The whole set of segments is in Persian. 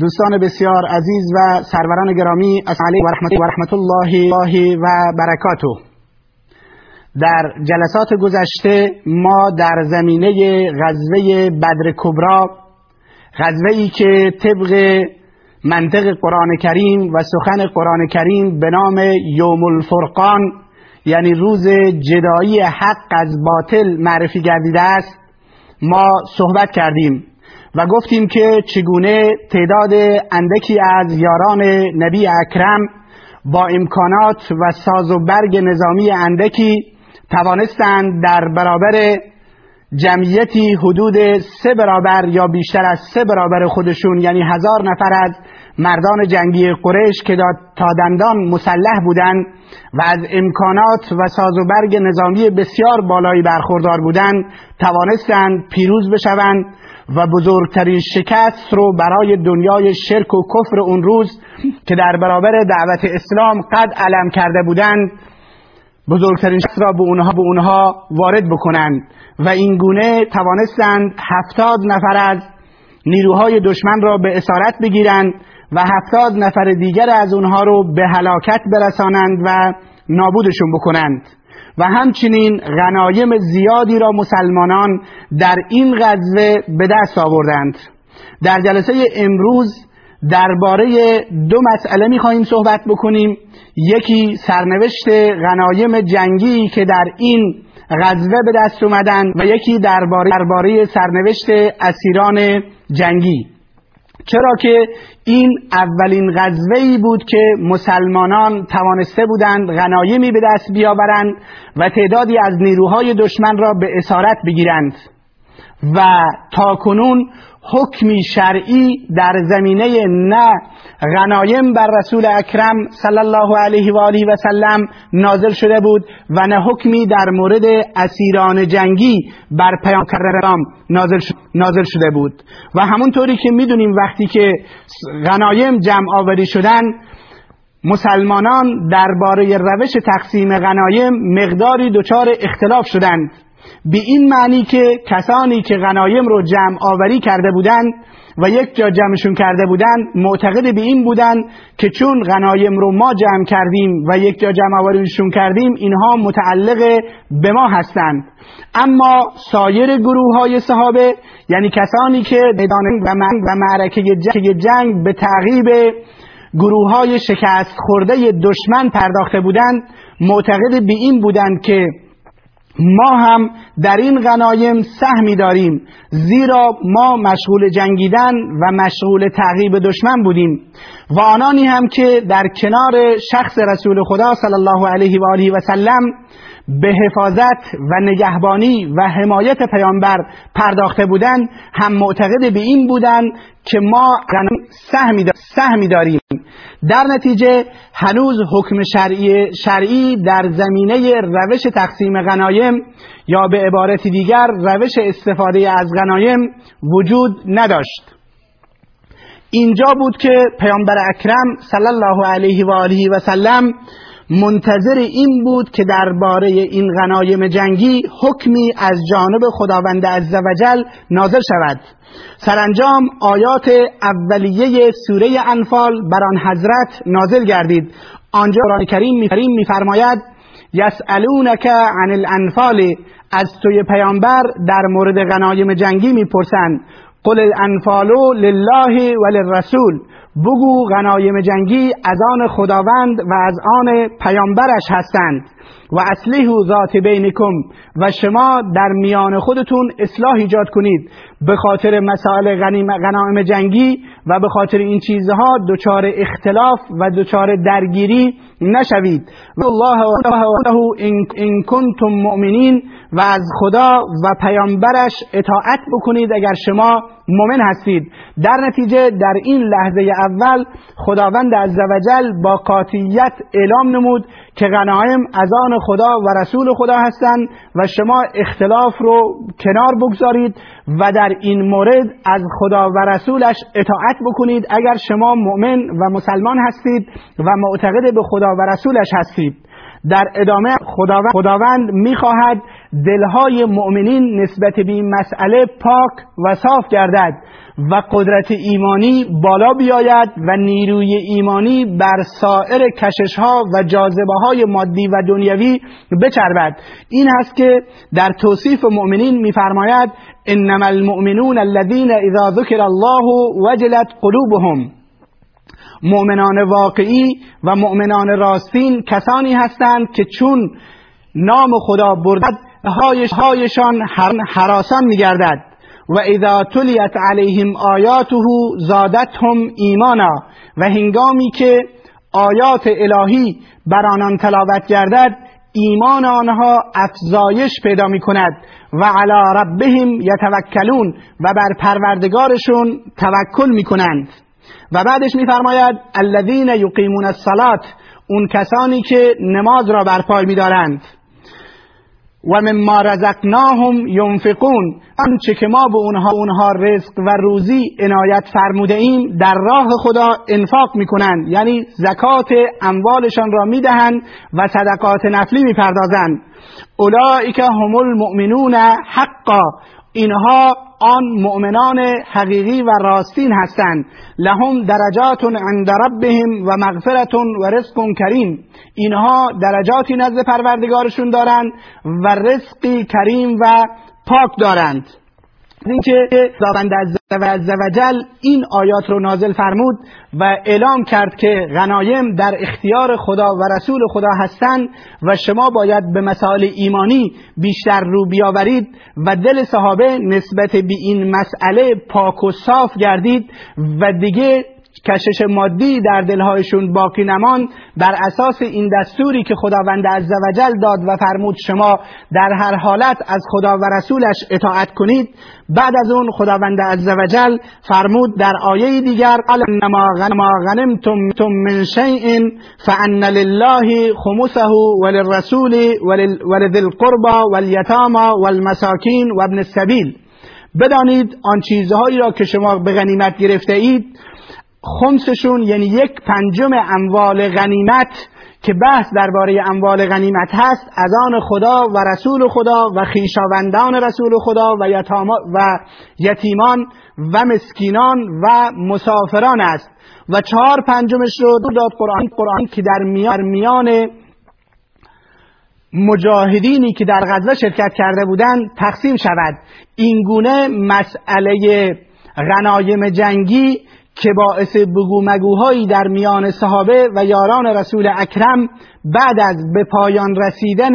دوستان بسیار عزیز و سروران گرامی السلام و رحمت و رحمت الله و برکاته. در جلسات گذشته ما در زمینه غزوه بدر کبرا غزوه ای که طبق منطق قرآن کریم و سخن قرآن کریم به نام یوم الفرقان یعنی روز جدایی حق از باطل معرفی گردیده است ما صحبت کردیم. و گفتیم که چگونه تعداد اندکی از یاران نبی اکرم با امکانات و ساز و برگ نظامی اندکی توانستند در برابر جمعیتی حدود سه برابر یا بیشتر از سه برابر خودشون یعنی هزار نفر از مردان جنگی قریش که تا دندان مسلح بودند و از امکانات و ساز و برگ نظامی بسیار بالایی برخوردار بودند توانستند پیروز بشوند و بزرگترین شکست رو برای دنیای شرک و کفر اون روز که در برابر دعوت اسلام قد علم کرده بودند بزرگترین شکست را به اونها به اونها وارد بکنند و این گونه توانستند هفتاد نفر از نیروهای دشمن را به اسارت بگیرند و هفتاد نفر دیگر از اونها رو به هلاکت برسانند و نابودشون بکنند. و همچنین غنایم زیادی را مسلمانان در این غزوه به دست آوردند. در جلسه امروز درباره دو مسئله می خواهیم صحبت بکنیم. یکی سرنوشت غنایم جنگی که در این غزوه به دست اومدن و یکی درباره درباره سرنوشت اسیران جنگی. چرا که این اولین غزوه ای بود که مسلمانان توانسته بودند غنایمی به دست بیاورند و تعدادی از نیروهای دشمن را به اسارت بگیرند. و تاکنون حکمی شرعی در زمینه نه غنایم بر رسول اکرم صلی الله علیه و آله و سلم نازل شده بود و نه حکمی در مورد اسیران جنگی بر پیامبر نازل, نازل شده بود. و همونطوری که می‌دونیم وقتی که غنایم جمع آوری شدن مسلمانان درباره روش تقسیم غنایم مقداری دچار اختلاف شدند. به این معنی که کسانی که غنایم رو جمع آوری کرده بودند و یک جا جمعشون کرده بودند معتقد به این بودند که چون غنایم رو ما جمع کردیم و یک جا جمع آوریشون کردیم اینها متعلق به ما هستند. اما سایر گروه های صحابه یعنی کسانی که میدان و معرکه جنگ به تعقیب گروه های شکست خورده دشمن پرداخته بودند معتقد به این بودند که ما هم در این غنایم سهمی داریم زیرا ما مشغول جنگیدن و مشغول تعقیب دشمن بودیم. و آنانی هم که در کنار شخص رسول خدا صلی الله علیه و آله و سلم به حفاظت و نگهبانی و حمایت پیامبر پرداخته بودند هم معتقد به این بودند که ما سهمی, سهمی داریم. در نتیجه هنوز حکم شرعی, شرعی در زمینه روش تقسیم غنایم یا به عبارت دیگر روش استفاده از غنایم وجود نداشت. اینجا بود که پیامبر اکرم صلی الله علیه و آله و سلم منتظر این بود که درباره این غنایم جنگی حکمی از جانب خداوند عزوجل نازل شود. سرانجام آیات اولیه سوره انفال بر آن حضرت نازل گردید. آنجا قرآن کریم میفرماید یسالونک عن الانفال. از توی پیامبر در مورد غنایم جنگی می‌پرسند. قل الانفال لله وللرسول بگو غنایم جنگی از آن خداوند و از آن پیامبرش هستند. و اصلیه ذات بینکم و شما در میان خودتون اصلاح ایجاد کنید به خاطر مسائل غنایم جنگی و به خاطر این چیزها دچار اختلاف و دچار درگیری نشوید. الله این کنتم مؤمنین و از خدا و پیامبرش اطاعت بکنید اگر شما مؤمن هستید. در نتیجه در این لحظه اول خداوند عزوجل با قاطعیت اعلام نمود که غنایم از آن خدا و رسول خدا هستند و شما اختلاف رو کنار بگذارید و در این مورد از خدا و رسولش اطاعت بکنید اگر شما مؤمن و مسلمان هستید و معتقد به خدا و رسولش هستید. در ادامه خداوند, خداوند می‌خواهد دلهای مؤمنین نسبت به این مسئله پاک و صاف گردد و قدرت ایمانی بالا بیاید و نیروی ایمانی بر سایر کشش ها و جاذبه های مادی و دنیوی بچربد. این هست که در توصیف مؤمنین میفرماید انما المؤمنون الذين اذا ذکر الله وجلت قلوبهم. مؤمنان واقعی و مؤمنان راستین کسانی هستند که چون نام خدا بردد هایشان حراسان میگردد. و اذا تلیت علیهم آیاته زادتهم ایمانا. و هنگامی که آیات الهی بر آنان تلاوت گردد ایمان آنها افزایش پیدا می کند و علی ربهم یتوکلون و بر پروردگارشون توکل می کنند و بعدش میفرماید الذین یقیمون الصلاه اون کسانی که نماز را برپای میدارند. و مما رزقناهم ینفقون. آنچه که ما به اونها اونها رزق و روزی عنایت فرموده ایم در راه خدا انفاق می‌کنند. یعنی زکات اموالشان را می‌دهند و صدقات نفلی می‌پردازند. اولئک هم المؤمنون حقا. اینها آن مؤمنان حقیقی و راستین هستند. لهم درجات عند ربهم و مغفرت و رزق کریم. اینها درجاتی نزد پروردگارشون دارند و رزقی کریم و پاک دارند. اینکه خداوند عز وجل این آیات رو نازل فرمود و اعلام کرد که غنایم در اختیار خدا و رسول خدا هستند و شما باید به مسائل ایمانی بیشتر رو بیاورید و دل صحابه نسبت به این مسئله پاک و صاف گردید و دیگه کشش مادی در دلهایشون باقی نمان بر اساس این دستوری که خداوند عزوجل داد و فرمود شما در هر حالت از خدا و رسولش اطاعت کنید. بعد از اون خداوند عزوجل فرمود در آیه دیگر انما غنمتم من شیء فان لله خمسه وللرسول ولذي القربى والیتامى والمساکین وابن السبیل. بدانید آن چیزهایی را که شما به غنیمت گرفته اید خمسشون یعنی یک پنجم اموال غنیمت که بحث درباره اموال غنیمت هست از آن خدا و رسول خدا و خیشاوندان رسول خدا و, و یتیمان و مسکینان و مسافران است. و چهار پنجمش رو داد قرآن قرآن که در میان مجاهدینی که در غزه شرکت کرده بودند تقسیم شود. اینگونه مسئله غنایم جنگی که باعث بگو مگوهایی در میان صحابه و یاران رسول اکرم بعد از به پایان رسیدن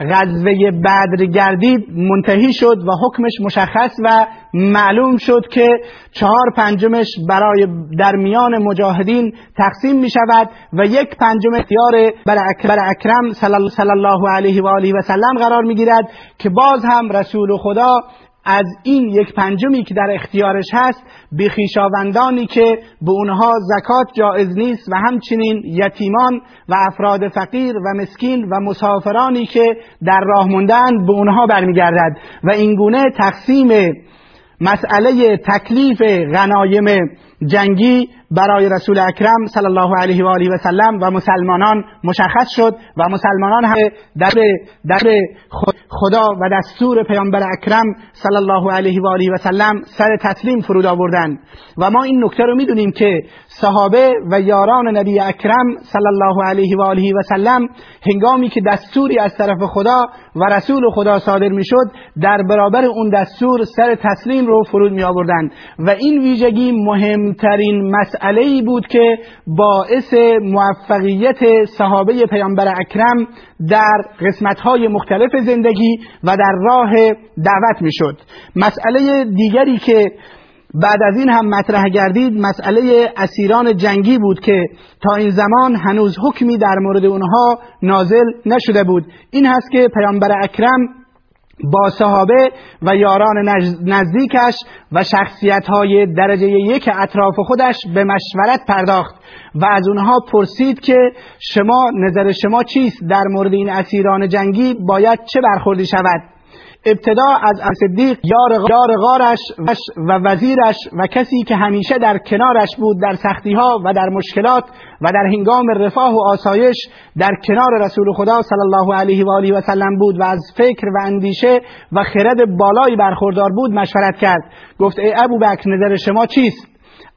غزوه بدر گردید منتهی شد و حکمش مشخص و معلوم شد که چهار پنجمش برای در میان مجاهدین تقسیم می شود و یک پنجم اختیار بر اکرم صلی الله علیه و آله و سلم قرار می گیرد که باز هم رسول خدا از این یک پنجمی که در اختیارش هست به خیشاوندانی که به اونها زکات جایز نیست و همچنین یتیمان و افراد فقیر و مسکین و مسافرانی که در راه موندن به اونها برمیگردد. و اینگونه تقسیم مسئله تکلیف غنایم جنگی برای رسول اکرم صلی الله علیه و آله و سلم و مسلمانان مشخص شد و مسلمانان هم در در خدا و دستور پیامبر اکرم صلی الله علیه و آله و سلم سر تسلیم فرود آوردند. و ما این نکته رو می‌دونیم که صحابه و یاران نبی اکرم صلی الله علیه و آله و سلم هنگامی که دستوری از طرف خدا و رسول خدا صادر می‌شد در برابر اون دستور سر تسلیم رو فرود می آوردند و این ویژگی مهمترین مسئله ای بود که باعث موفقیت صحابه پیامبر اکرم در قسمت های مختلف زندگی و در راه دعوت می شد مسئله دیگری که بعد از این هم مطرح گردید مسئله اسیران جنگی بود که تا این زمان هنوز حکمی در مورد اونها نازل نشده بود. این هست که پیامبر اکرم با صحابه و یاران نزدیکش و شخصیت های درجه یک اطراف خودش به مشورت پرداخت و از اونها پرسید که شما نظر شما چیست در مورد این اسیران جنگی؟ باید چه برخوردی شود؟ ابتدا از صدیق یار, غارش و وزیرش و کسی که همیشه در کنارش بود در سختی ها و در مشکلات و در هنگام رفاه و آسایش در کنار رسول خدا صلی الله علیه و آله و سلم بود و از فکر و اندیشه و خرد بالایی برخوردار بود مشورت کرد. گفت ای ابو بکر نظر شما چیست؟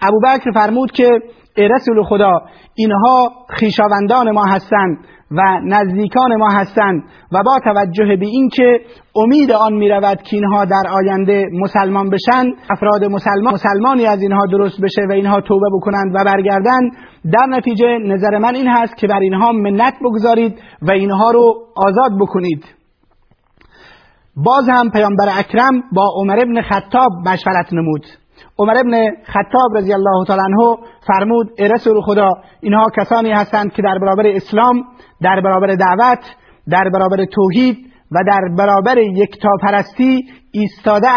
ابو بکر فرمود که ای رسول خدا اینها خیشاوندان ما هستند. و نزدیکان ما هستند و با توجه به اینکه امید آن می رود که اینها در آینده مسلمان بشن افراد مسلمان مسلمانی از اینها درست بشه و اینها توبه بکنند و برگردند در نتیجه نظر من این هست که بر اینها منت بگذارید و اینها رو آزاد بکنید. باز هم پیامبر اکرم با عمر ابن خطاب مشورت نمود. عمر ابن خطاب رضی الله تعالی عنه فرمود ای رسول خدا اینها کسانی هستند که در برابر اسلام در برابر دعوت در برابر توحید و در برابر یکتاپرستی ایستاده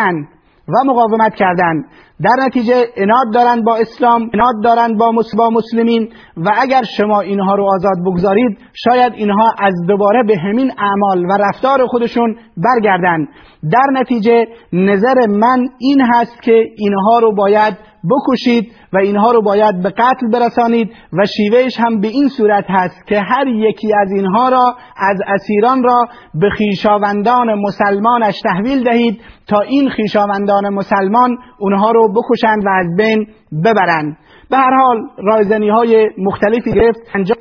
و مقاومت کردند در نتیجه اناد دارند با اسلام اناد دارند با مسلمین و اگر شما اینها رو آزاد بگذارید شاید اینها از دوباره به همین اعمال و رفتار خودشون برگردند. در نتیجه نظر من این هست که اینها رو باید بکشید و اینها رو باید به قتل برسانید و شیوهش هم به این صورت هست که هر یکی از اینها را از اسیران را به خیشاوندان مسلمانش تحویل دهید تا این خیشاوندان مسلمان اونها رو بکشند و از بین ببرند. به هر حال رایزنی های مختلفی گرفت.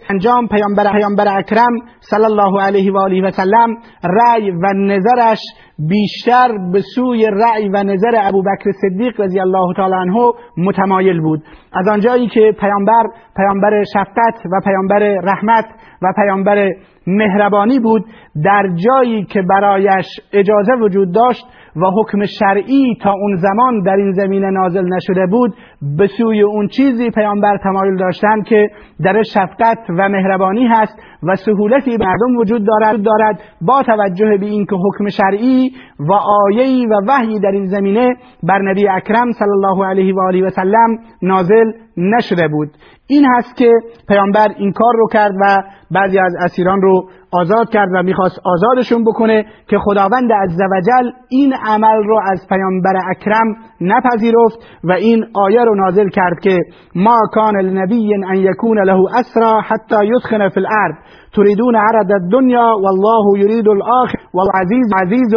انجام پیامبر پیامبر اکرم صلی الله علیه و آله و سلم رأی و نظرش بیشتر به سوی رأی و نظر ابوبکر صدیق رضی الله تعالی عنه متمایل بود. از آنجایی که پیامبر پیامبر شفقت و پیامبر رحمت و پیامبر مهربانی بود در جایی که برایش اجازه وجود داشت و حکم شرعی تا اون زمان در این زمینه نازل نشده بود به سوی اون چیزی پیامبر تمایل داشتند که در شفقت و مهربانی هست و سهولتی مردم وجود دارد دارد با توجه به اینکه حکم شرعی و آیه‌ای و وحی در این زمینه بر نبی اکرم صلی الله علیه و آله و سلم نازل نشده بود. این هست که پیامبر این کار رو کرد و بعضی از اسیران رو آزاد کرد و می‌خواست آزادشون بکنه که خداوند عزوجل این عمل رو از پیامبر اکرم نپذیرفت و این آیه رو نازل کرد که ما کان لنبی ان یکون له اسرا حتی یدخن فی الارض. تريدون عرض الدنیا والله يريد الاخر والعزیز عزیز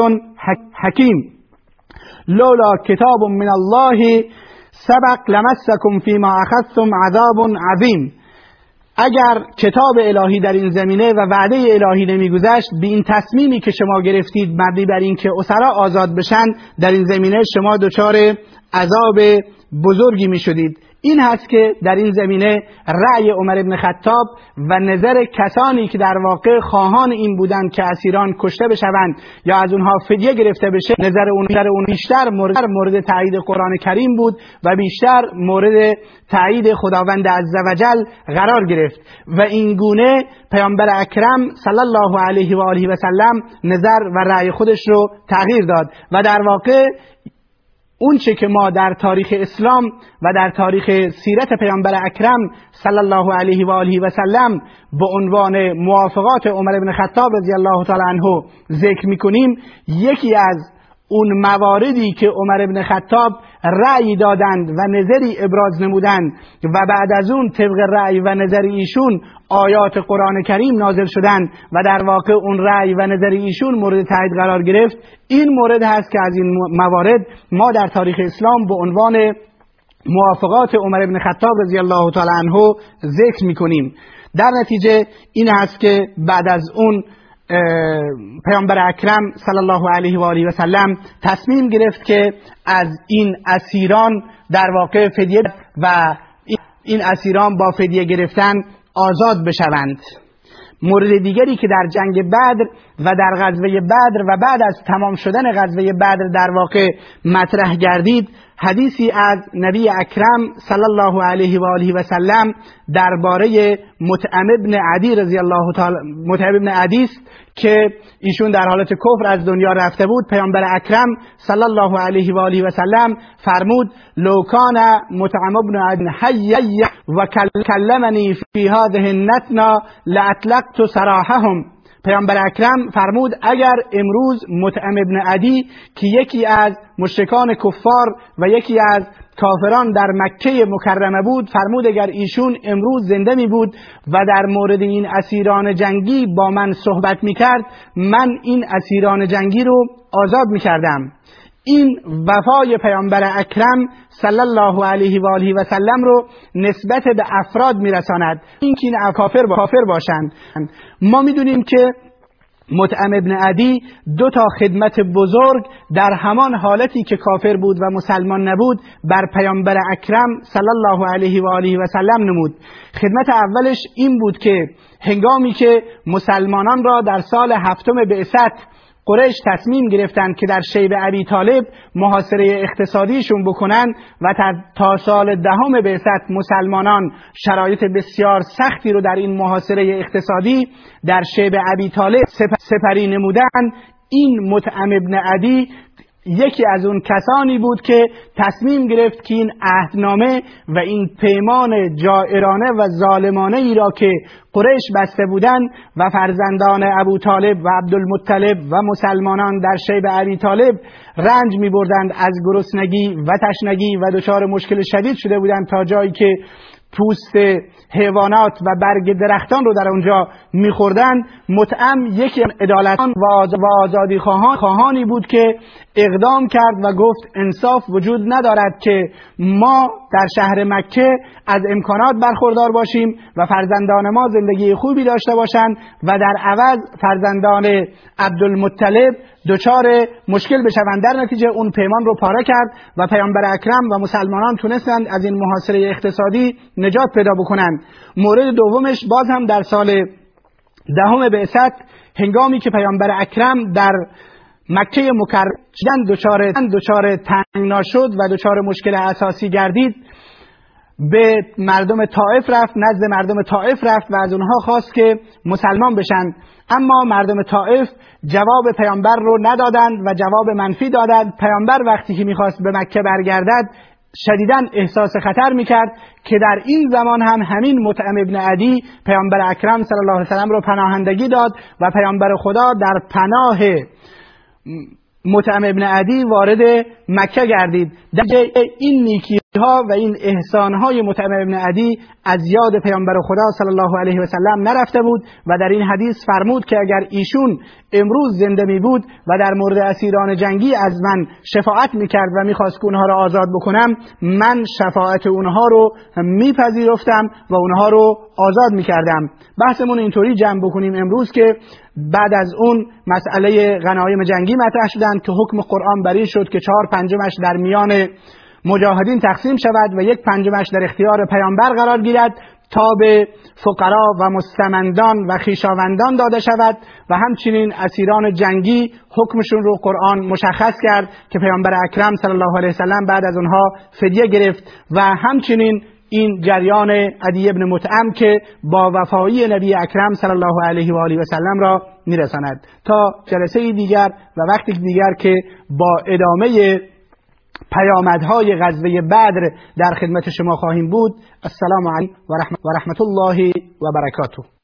حکیم. لولا کتاب من الله سبق لمسکم فیما اخذتم عذاب عظیم. اگر کتاب الهی در این زمینه و وعده الهی نمیگذشت به این تصمیمی که شما گرفتید مبنی بر اینکه اسرا آزاد بشن در این زمینه شما دچار عذاب بزرگی می شدید این هست که در این زمینه رأی عمر ابن خطاب و نظر کسانی که در واقع خواهان این بودند که اسیران کشته بشوند یا از اونها فدیه گرفته بشه نظر اون, نظر اون بیشتر مورد, مورد تایید قرآن کریم بود و بیشتر مورد تایید خداوند عزوجل قرار گرفت. و این گونه پیامبر اکرم صلی الله علیه و آله و سلم نظر و رأی خودش رو تغییر داد. و در واقع اون چه که ما در تاریخ اسلام و در تاریخ سیرت پیامبر اکرم صلی الله علیه و آله و سلم به عنوان موافقات عمر بن خطاب رضی الله تعالی عنه ذکر می‌کنیم یکی از اون مواردی که عمر ابن خطاب رأی دادند و نظری ابراز نمودند و بعد از اون طبق رأی و نظر ایشون آیات قرآن کریم نازل شدند و در واقع اون رأی و نظر ایشون مورد تایید قرار گرفت. این مورد هست که از این موارد ما در تاریخ اسلام به عنوان موافقات عمر ابن خطاب رضی الله تعالی عنه ذکر می‌کنیم. در نتیجه این هست که بعد از اون پیامبر اکرم صلی الله علیه و آله و سلم تصمیم گرفت که از این اسیران در واقع فدیه و این اسیران با فدیه گرفتن آزاد بشوند. مورد دیگری که در جنگ بدر و در غزوه بدر و بعد از تمام شدن غزوه بدر در واقع مطرح گردید حدیثی از نبی اکرم صلی الله علیه و آله و سلم درباره متعم ابن عدی رضی الله تعالی متعم ابن عدی است که ایشون در حالت کفر از دنیا رفته بود. پیامبر اکرم صلی الله علیه و آله و سلم فرمود لو کان متعم ابن عدی حی و کلمنی فی هذه النتنا لاطلقت سراحهم. پیامبر اکرم فرمود اگر امروز متعم ابن عدی که یکی از مشرکان کفار و یکی از کافران در مکه مکرمه بود فرمود اگر ایشون امروز زنده می بود و در مورد این اسیران جنگی با من صحبت می کرد من این اسیران جنگی رو آزاد می کردم. این وفای پیامبر اکرم صلی الله علیه و آله و سلم رو نسبت به افراد میرساند. این که این کافر کافر باشند. ما می‌دونیم که متعم ابن عدی دو تا خدمت بزرگ در همان حالتی که کافر بود و مسلمان نبود بر پیامبر اکرم صلی الله علیه و آله و سلم نمود. خدمت اولش این بود که هنگامی که مسلمانان را در سال هفتم بعثت قریش تصمیم گرفتند که در شیب ابی طالب محاصره اقتصادیشون بکنن و تا سال دهم بعثت مسلمانان شرایط بسیار سختی رو در این محاصره اقتصادی در شیب ابی طالب سپری نمودن. این متعم ابن عدی یکی از اون کسانی بود که تصمیم گرفت که این عهدنامه و این پیمان جائرانه و ظالمانه ای را که قریش بسته بودند و فرزندان ابو طالب و عبدالمطلب و مسلمانان در شیب علی طالب رنج می بردند از گرسنگی و تشنگی و دچار مشکل شدید شده بودند تا جایی که پوست حیوانات و برگ درختان رو در اونجا میخوردن. متعم یکی عدالتان و آزادی خواهانی بود که اقدام کرد و گفت انصاف وجود ندارد که ما در شهر مکه از امکانات برخوردار باشیم و فرزندان ما زندگی خوبی داشته باشند و در عوض فرزندان عبدالمطلب دچار مشکل بشوند. در نتیجه اون پیمان رو پاره کرد و پیامبر اکرم و مسلمانان تونستند از این محاصره اقتصادی نجات پیدا بکنند. مورد دومش باز هم در سال دهم بعثت هنگامی که پیامبر اکرم در مکه مکرم دچار دچار تنگنا شد و دچار مشکل اساسی گردید به مردم طائف رفت نزد مردم طائف رفت و از اونها خواست که مسلمان بشن. اما مردم طائف جواب پیامبر رو ندادند و جواب منفی دادند. پیامبر وقتی که می‌خواست به مکه برگردد شدیدا احساس خطر می‌کرد که در این زمان هم همین متعم ابن عدی پیامبر اکرم صلی الله علیه وسلم رو پناهندگی داد و پیامبر خدا در پناه متعم ابن عدی وارد مکه گردید. در این نیکی ها و این احسان های متعم ابن عدی از یاد پیامبر خدا صلی الله علیه و سلم نرفته بود و در این حدیث فرمود که اگر ایشون امروز زنده می بود و در مورد اسیران جنگی از من شفاعت می‌کرد و می‌خواست که اونها را آزاد بکنم من شفاعت اونها رو میپذیرفتم و اونها رو آزاد می‌کردم. بحثمون اینطوری جمع بکنیم امروز که بعد از اون مسئله غنایم جنگی مطرح شدند که حکم قرآن بری شد که چهار پنجمش در میان مجاهدین تقسیم شود و یک پنجمش در اختیار پیامبر قرار گیرد تا به فقرا و مستمندان و خیشاوندان داده شود و همچنین اسیران جنگی حکمشون رو قرآن مشخص کرد که پیامبر اکرم صلی الله علیه وسلم بعد از اونها فدیه گرفت و همچنین این جریان عدی ابن متعم که با وفایی نبی اکرم صلی الله علیه و آله و سلم را میرساند. تا جلسه دیگر و وقتی دیگر که با ادامه پیامدهای غزوه بدر در خدمت شما خواهیم بود السلام علیکم و رحمت الله و برکاته.